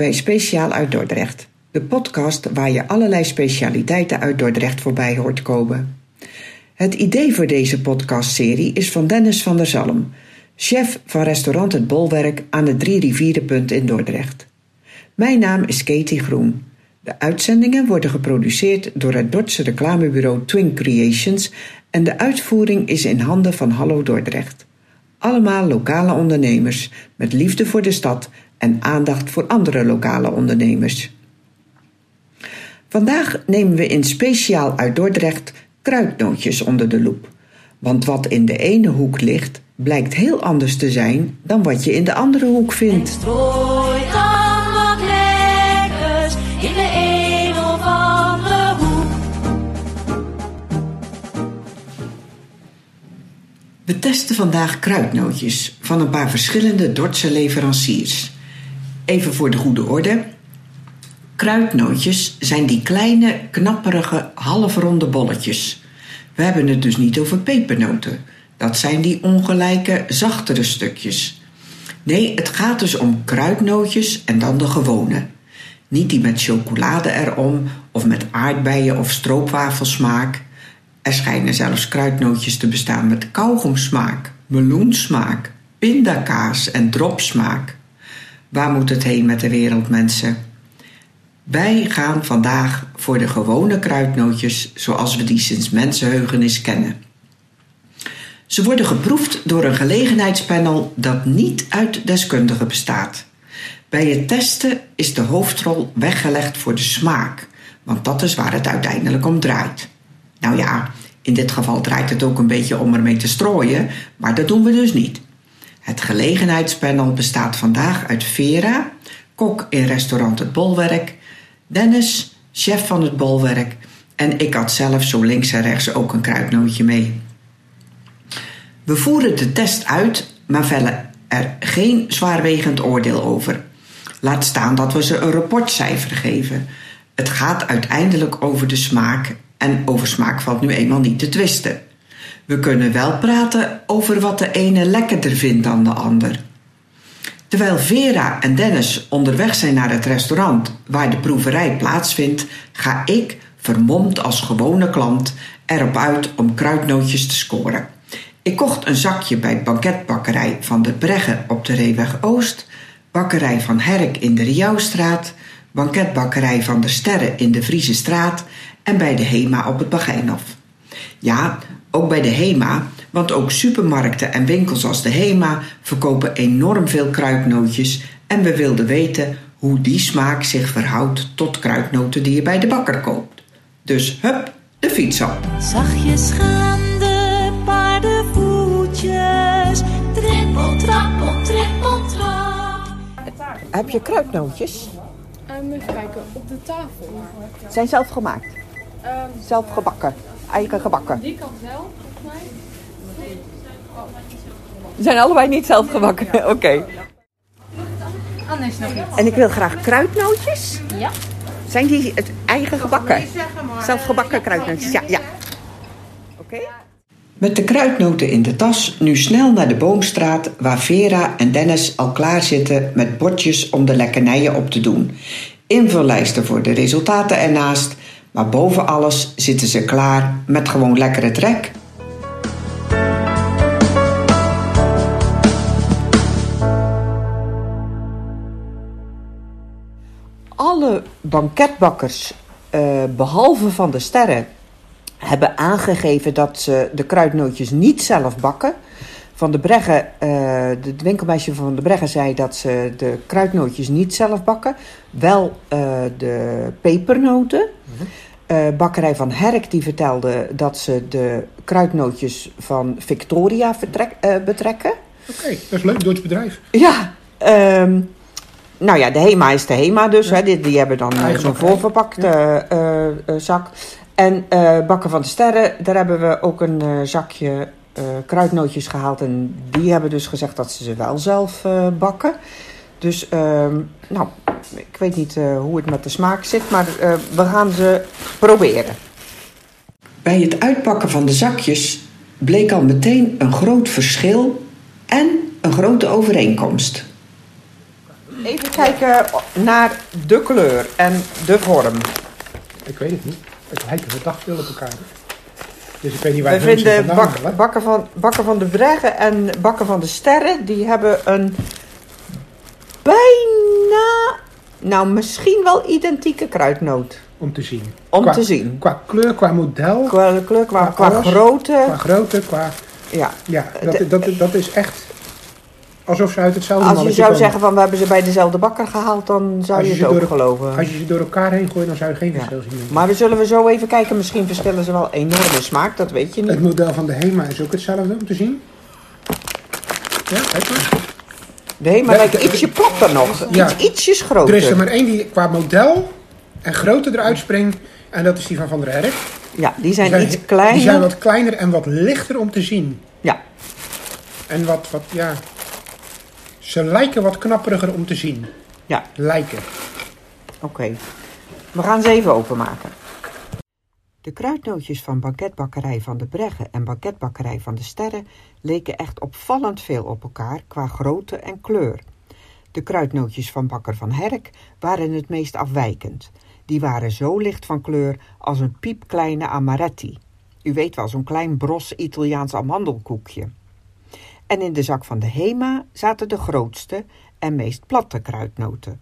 bij Speciaal uit Dordrecht. De podcast waar je allerlei specialiteiten uit Dordrecht voorbij hoort komen. Het idee voor deze podcastserie is van Dennis van der Zalm, chef van restaurant Het Bolwerk aan het Drie Rivierenpunt in Dordrecht. Mijn naam is Katie Groen. De uitzendingen worden geproduceerd door het Dordtse reclamebureau Twin Creations en de uitvoering is in handen van Hallo Dordrecht. Allemaal lokale ondernemers met liefde voor de stad en aandacht voor andere lokale ondernemers. Vandaag nemen we in speciaal uit Dordrecht kruidnootjes onder de loep. Want wat in de ene hoek ligt, blijkt heel anders te zijn dan wat je in de andere hoek vindt. Strooi dan wat lekkers in de een of andere hoek. We testen vandaag kruidnootjes van een paar verschillende Dordtse leveranciers. Even voor de goede orde. Kruidnootjes zijn die kleine, knapperige, halfronde bolletjes. We hebben het dus niet over pepernoten. Dat zijn die ongelijke, zachtere stukjes. Nee, het gaat dus om kruidnootjes en dan de gewone. Niet die met chocolade erom of met aardbeien of stroopwafelsmaak. Er schijnen zelfs kruidnootjes te bestaan met kauwgomsmaak, meloensmaak, pindakaas en dropsmaak. Waar moet het heen met de wereld, mensen? Wij gaan vandaag voor de gewone kruidnootjes zoals we die sinds mensenheugenis kennen. Ze worden geproefd door een gelegenheidspanel dat niet uit deskundigen bestaat. Bij het testen is de hoofdrol weggelegd voor de smaak, want dat is waar het uiteindelijk om draait. Nou ja, in dit geval draait het ook een beetje om ermee te strooien, maar dat doen we dus niet. Het gelegenheidspanel bestaat vandaag uit Vera, kok in restaurant Het Bolwerk, Dennis, chef van het Bolwerk en ik had zelf zo links en rechts ook een kruidnootje mee. We voeren de test uit, maar vellen er geen zwaarwegend oordeel over. Laat staan dat we ze een rapportcijfer geven. Het gaat uiteindelijk over de smaak en over smaak valt nu eenmaal niet te twisten. We kunnen wel praten over wat de ene lekkerder vindt dan de ander. Terwijl Vera en Dennis onderweg zijn naar het restaurant waar de proeverij plaatsvindt, ga ik, vermomd als gewone klant, erop uit om kruidnootjes te scoren. Ik kocht een zakje bij banketbakkerij van de Breggen op de Reeweg Oost, bakkerij van Herk in de Riauwstraat, banketbakkerij van de Sterren in de Friese Straat en bij de Hema op het Bagijnhof. Ja, ook bij de Hema, want ook supermarkten en winkels als de Hema verkopen enorm veel kruidnootjes en we wilden weten hoe die smaak zich verhoudt tot kruidnoten die je bij de bakker koopt. Dus hup, de fiets op. Zachtjes gaan de paardenvoetjes. Trippel, trappel, trippel, trap. Heb je kruidnootjes? Um, even kijken, op de tafel. Zijn zelf gemaakt, Ehm, zelf gebakken, eigen gebakken. die kan zelf, volgens mij. Ze zijn allebei niet zelf gebakken, oké. Anders nog iets. En ik wil graag kruidnootjes. Ja. Zijn die het eigen gebakken? Zelfgebakken kruidnootjes, ja. ja. Oké. Met de kruidnoten in de tas nu snel naar de Boomstraat... waar Vera en Dennis al klaar zitten met bordjes om de lekkernijen op te doen. Invullijsten voor de resultaten ernaast... maar boven alles zitten ze klaar met gewoon lekkere trek... alle banketbakkers, eh, behalve van de sterren, hebben aangegeven dat ze de kruidnootjes niet zelf bakken. Van de Breggen, eh, de het winkelmeisje van de Breggen zei dat ze de kruidnootjes niet zelf bakken. Wel eh, de pepernoten. Eh, bakkerij van Herk die vertelde dat ze de kruidnootjes van Victoria vertrek, betrekken. Oké, dat is leuk, Duits bedrijf. Ja, ehm, nou ja, de HEMA is de HEMA dus. Hè, die, die hebben dan zo'n voorverpakte zak. En Bakken van de Sterren, daar hebben we ook een zakje eh, kruidnootjes gehaald. En die hebben dus gezegd dat ze ze wel zelf eh, bakken. Dus, ehm, nou, ik weet niet eh, hoe het met de smaak zit, maar eh, we gaan ze proberen. Bij het uitpakken van de zakjes bleek al meteen een groot verschil en een grote overeenkomst. Even kijken naar de kleur en de vorm. Ik weet het niet. Het lijken verdacht veel op elkaar. Dus ik weet niet waar We vinden bak, bakken, van, bakken van de Breggen en Bakken van de Sterren, die hebben een bijna, nou misschien wel identieke kruidnoot. Om te zien. Om Qua- te zien. Qua kleur, qua model, Qua kleur, qua, Qua qua grootte. qua grootte, qua... Ja. Ja, dat, dat is echt alsof ze uit hetzelfde Als je zou komen. zeggen van we hebben ze bij dezelfde bakker gehaald, dan zou je je het ze ook door- geloven. Als je ze door elkaar heen gooit, dan zou je geen Ja. verschil zien. Maar we zullen we zo even kijken, misschien verschillen ze wel enorm in smaak, dat weet je niet. Het model van de HEMA is ook hetzelfde om te zien. Ja, kijk maar. De Hema lijkt ietsje platter nog, Ja. iets, ietsjes Er groter. is er maar één die qua model en grootte eruit springt. En dat is die van Van der Herk. Ja, die zijn, Die iets kleiner. Die zijn wat kleiner en wat lichter om te zien. Ja, En wat, wat, ja... Ze lijken wat knapperiger om te zien. ja, Lijken. oké. We gaan ze even openmaken. De kruidnootjes van banketbakkerij van de Breggen en banketbakkerij van de Sterren leken echt opvallend veel op elkaar qua grootte en kleur. De kruidnootjes van bakker van Herk waren het meest afwijkend. Die waren zo licht van kleur als een piepkleine amaretti. U weet wel, zo'n klein bros Italiaans amandelkoekje. En in de zak van de Hema zaten de grootste en meest platte kruidnoten.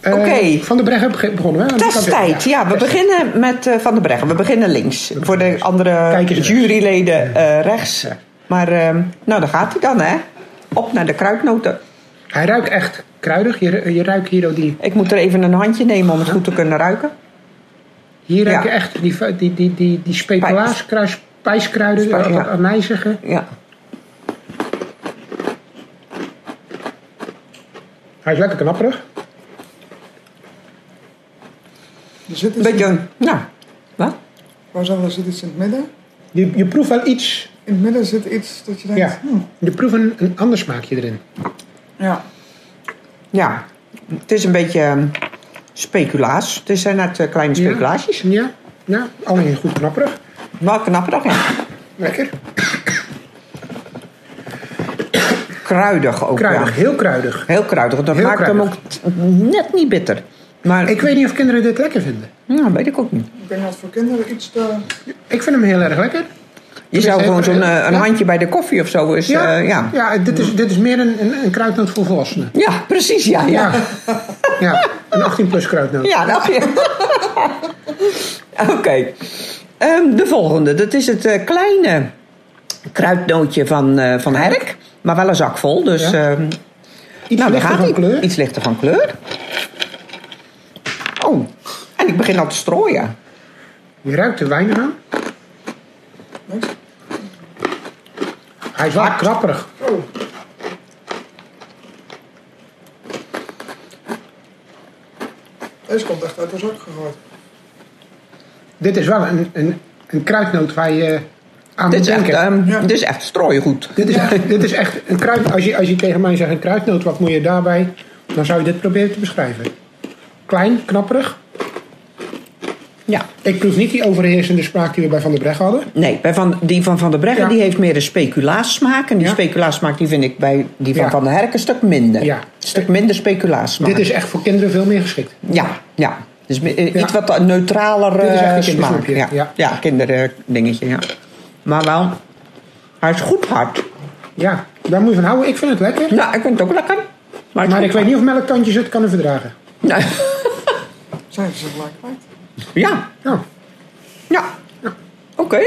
Eh, Oké. Van der Breggen beg- begonnen we. Is tijd. Ja, we beginnen met eh, Van der Breggen. We beginnen links. Voor de andere juryleden eh, rechts. Maar ehm, nou, daar gaat hij dan, hè. Op naar de kruidnoten. Hij ruikt echt kruidig. Je, je ruikt hier ook die... Ik moet er even een handje nemen om het goed te kunnen ruiken. Hier ruik je Ja. echt die, die, die, die, die speculaas, spijskruiden, Spij- wat ja. anijzige. Ja. Hij is lekker knapperig. Er zit Een beetje, nou, wat? wou zeggen, er zit iets in het midden. Je, je proeft wel iets. In het midden zit iets dat je denkt, Ja. hm, Je proeft een, een ander smaakje erin. ja. Ja, het is een beetje ehm, speculaas. Het zijn net eh, kleine Ja. speculaasjes. Ja, ja. alleen goed knapperig. Wel knapperig, ja. Lekker. Kruidig ook, Kruidig, ja. heel kruidig. Heel kruidig. Dat Heel maakt hem ook net niet bitter. Maar, Ik weet niet of kinderen dit lekker vinden. nou, weet ik ook niet. Ik denk dat voor kinderen iets te... Ik vind hem heel erg lekker. Je zou gewoon zo'n eh, een ja. handje bij de koffie of zo is. Ja, ja. ja dit, is, dit is meer een, een, een kruidnoot voor volwassenen. ja precies, ja. Ja, Ja. ja, een 18 plus kruidnoot. ja dat je. Oké. Ehm, de volgende. Dat is het eh, kleine kruidnootje van, eh, van Herk. Maar wel een zak vol. Dus Ja. ehm, Iets nou, lichter gaat van hij. kleur. Iets lichter van kleur. Oh, en ik begin al te strooien. Je ruikt er weinig aan. Niks? Hij is wel knapperig. Oh. Deze komt echt uit de zak gegooid. Dit is wel een, een, een kruidnoot waar je aan Dit moet is, echt, denken. ehm, Ja. dit is echt strooien goed. Dit, is echt, dit is echt een kruid. Als je, als je tegen mij zegt een kruidnoot, wat moet je daarbij? Dan zou je dit proberen te beschrijven. Klein, knapperig. Ja. Ik proef niet die overheersende smaak die we bij Van der Breggen hadden. Nee, bij van, die van Van der Breggen Ja. die heeft meer een speculaassmaak. En die Ja. speculaassmaak die vind ik bij die van Ja. Van der Herk een stuk minder. Ja. Een stuk minder speculaassmaak. Dit is echt voor kinderen veel meer geschikt. Ja, ja. Dus me- eh, Ja. iets wat neutraler Dit is echt een eh, smaak. Ja, ja. ja. kinderdingetje, ja. Maar wel, hij is goed hard. Ja, daar moet je van houden. Ik vind het lekker. Nou, ik vind het ook lekker. Maar, is ik weet niet of melktandjes het kunnen verdragen. Nee. Zijn ze gelijk kwijt? Ja, Nou, ja. Oké.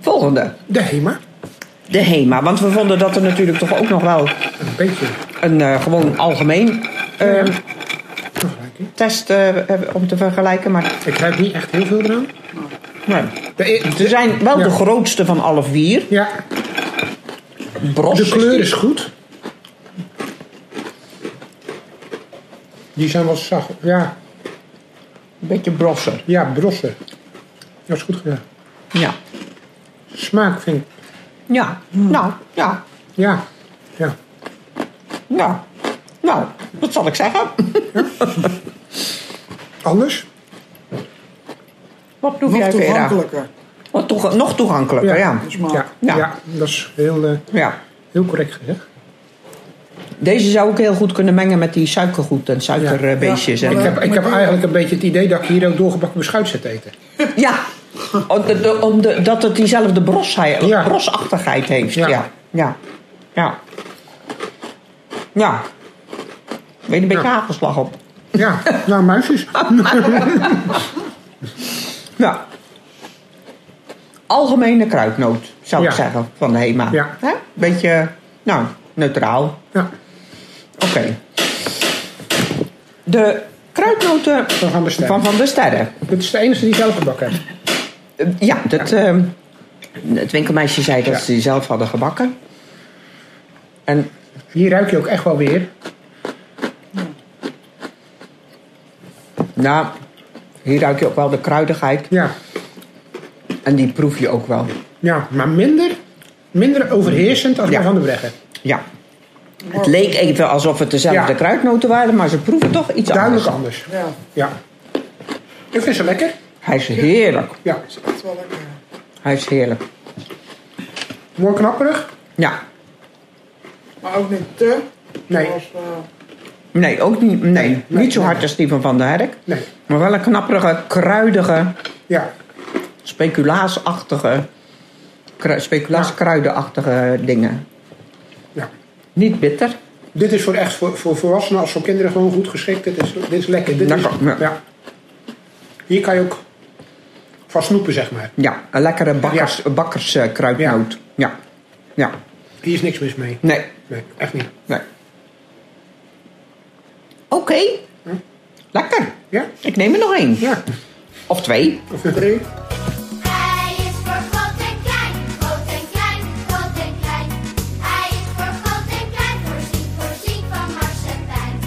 Volgende. de HEMA. De HEMA. Want we vonden dat er natuurlijk toch ook nog wel Een beetje een eh, gewoon algemeen eh, vergelijking. Test eh, hebben om te vergelijken. Maar Ik ruik niet echt heel veel eraan. nee. E- ze zijn wel Ja. de grootste van alle vier. ja, Bros. de kleur is goed. Die zijn wel zacht. Ja, Een beetje brosser. ja, brossen. Dat is goed gedaan. Ja. Smaak vind ik. Ja. Nou, ja. Ja, ja. Nou. Nou, wat zal ik zeggen? Anders? Wat doe Nog jij, Vera? toegankelijker. Wat toega- nog toegankelijker, ja. Ja, Ja. ja. dat is heel, eh, Ja. heel correct gezegd. Deze zou ik heel goed kunnen mengen met die suikergoed en suikerbeestjes. Ja, Ik heb, ik heb eigenlijk een beetje het idee dat ik hier ook doorgebakken beschuit zit eten. Ja, om de, de- om de, dat het diezelfde brosheid, Ja. brosachtigheid heeft. Ja. Ja. Ja. Ja. Ja. Weet een beetje Ja. hagelslag op. Ja, nou muisjes. Ja. Algemene kruidnoot, zou ik zeggen, van de HEMA. Ja. Hè? Beetje, nou, neutraal. Ja, Oké. De kruidnoten van Van der Sterren. van Van der Sterren. Dit is de enige die zelf gebakken. Eh, Ja, dat, eh, het winkelmeisje zei dat ze die zelf hadden gebakken. En Hier ruik je ook echt wel weer. Nou, hier ruik je ook wel de kruidigheid. Ja, En die proef je ook wel. ja maar minder, minder overheersend als Ja. bij Van der Breggen. Ja. Het leek even alsof het dezelfde Ja. kruidnoten waren, maar ze proeven toch iets Duidelijk anders. anders. Ja, Ja. Ik vind ze lekker. Hij is heerlijk. Ja, is echt wel lekker. Hij is heerlijk. mooi knapperig. Ja. Maar ook niet te. Nee. Zoals, eh, Nee, ook niet, nee, nee, niet zo hard als die van Van der Herk. Nee. Maar wel een knapperige, kruidige, Ja, speculaasachtige, kru- speculaaskruidenachtige dingen. ja. Niet bitter. Dit is voor echt voor, voor volwassenen als voor kinderen gewoon goed geschikt. Dit is, dit is lekker. Dit Lekker, is, ja. ja. Hier kan je ook van snoepen, zeg maar. Ja, een lekkere bakkers, bakkerskruidnoot. Ja. ja. Hier is niks mis mee. Nee, Nee, echt niet. nee. Oké. Lekker. Ja? Ik neem er nog één. Ja. Of twee. Of drie. Hij is voor groot en klein, groot en klein, groot en klein. Hij is voor groot en klein, voorzien, voorzien van marsepein.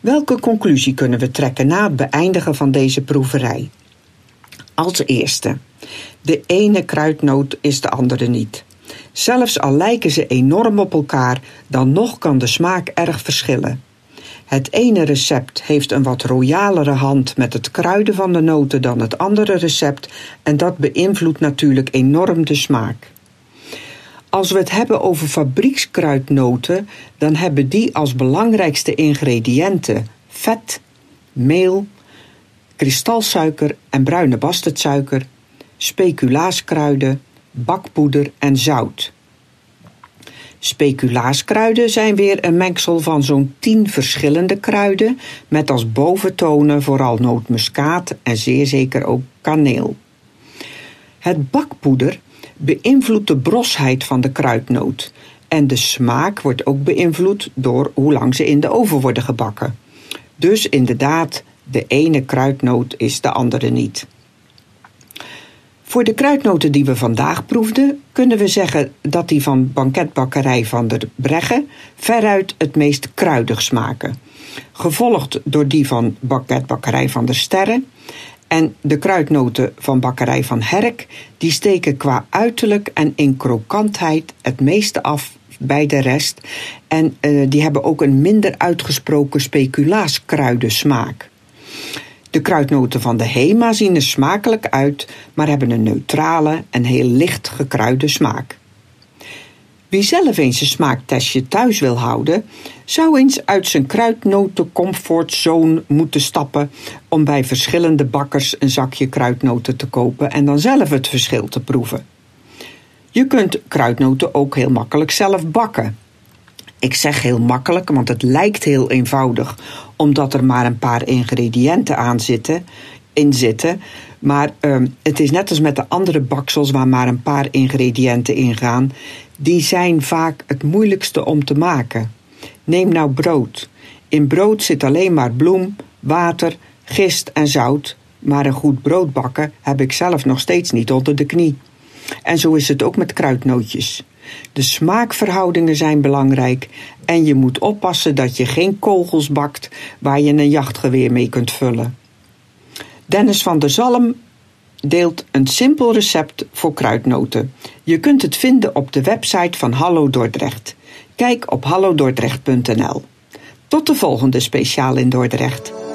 Welke conclusie kunnen we trekken na het beëindigen van deze proeverij? Als eerste, de ene kruidnoot is de andere niet. Zelfs al lijken ze enorm op elkaar, dan nog kan de smaak erg verschillen. Het ene recept heeft een wat royalere hand met het kruiden van de noten dan het andere recept en dat beïnvloedt natuurlijk enorm de smaak. Als we het hebben over fabriekskruidnoten, dan hebben die als belangrijkste ingrediënten vet, meel, kristalsuiker en bruine bastardsuiker, speculaaskruiden, bakpoeder en zout. Speculaaskruiden zijn weer een mengsel van zo'n 10 verschillende kruiden, met als boventonen vooral nootmuskaat en zeer zeker ook kaneel. Het bakpoeder beïnvloedt de brosheid van de kruidnoot en de smaak wordt ook beïnvloed door hoe lang ze in de oven worden gebakken. Dus inderdaad, de ene kruidnoot is de andere niet. Voor de kruidnoten die we vandaag proefden, kunnen we zeggen dat die van banketbakkerij van der Breggen veruit het meest kruidig smaken. Gevolgd door die van banketbakkerij van der Sterren. En de kruidnoten van bakkerij van Herk, die steken qua uiterlijk en in krokantheid het meeste af bij de rest. En eh, die hebben ook een minder uitgesproken speculaaskruidensmaak. De kruidnoten van de Hema zien er smakelijk uit, maar hebben een neutrale en heel licht gekruide smaak. Wie zelf eens een smaaktestje thuis wil houden, zou eens uit zijn kruidnotencomfortzone moeten stappen om bij verschillende bakkers een zakje kruidnoten te kopen en dan zelf het verschil te proeven. Je kunt kruidnoten ook heel makkelijk zelf bakken. Ik zeg heel makkelijk, want het lijkt heel eenvoudig, omdat er maar een paar ingrediënten aan zitten, in zitten. Maar ehm, het is net als met de andere baksels waar maar een paar ingrediënten in gaan. Die zijn vaak het moeilijkste om te maken. Neem nou brood. In brood zit alleen maar bloem, water, gist en zout. Maar een goed brood bakken heb ik zelf nog steeds niet onder de knie. En zo is het ook met kruidnootjes. De smaakverhoudingen zijn belangrijk en je moet oppassen dat je geen kogels bakt waar je een jachtgeweer mee kunt vullen. Dennis van der Zalm deelt een simpel recept voor kruidnoten. Je kunt het vinden op de website van Hallo Dordrecht. Kijk op hallodordrecht.nl. Tot de volgende speciaal in Dordrecht.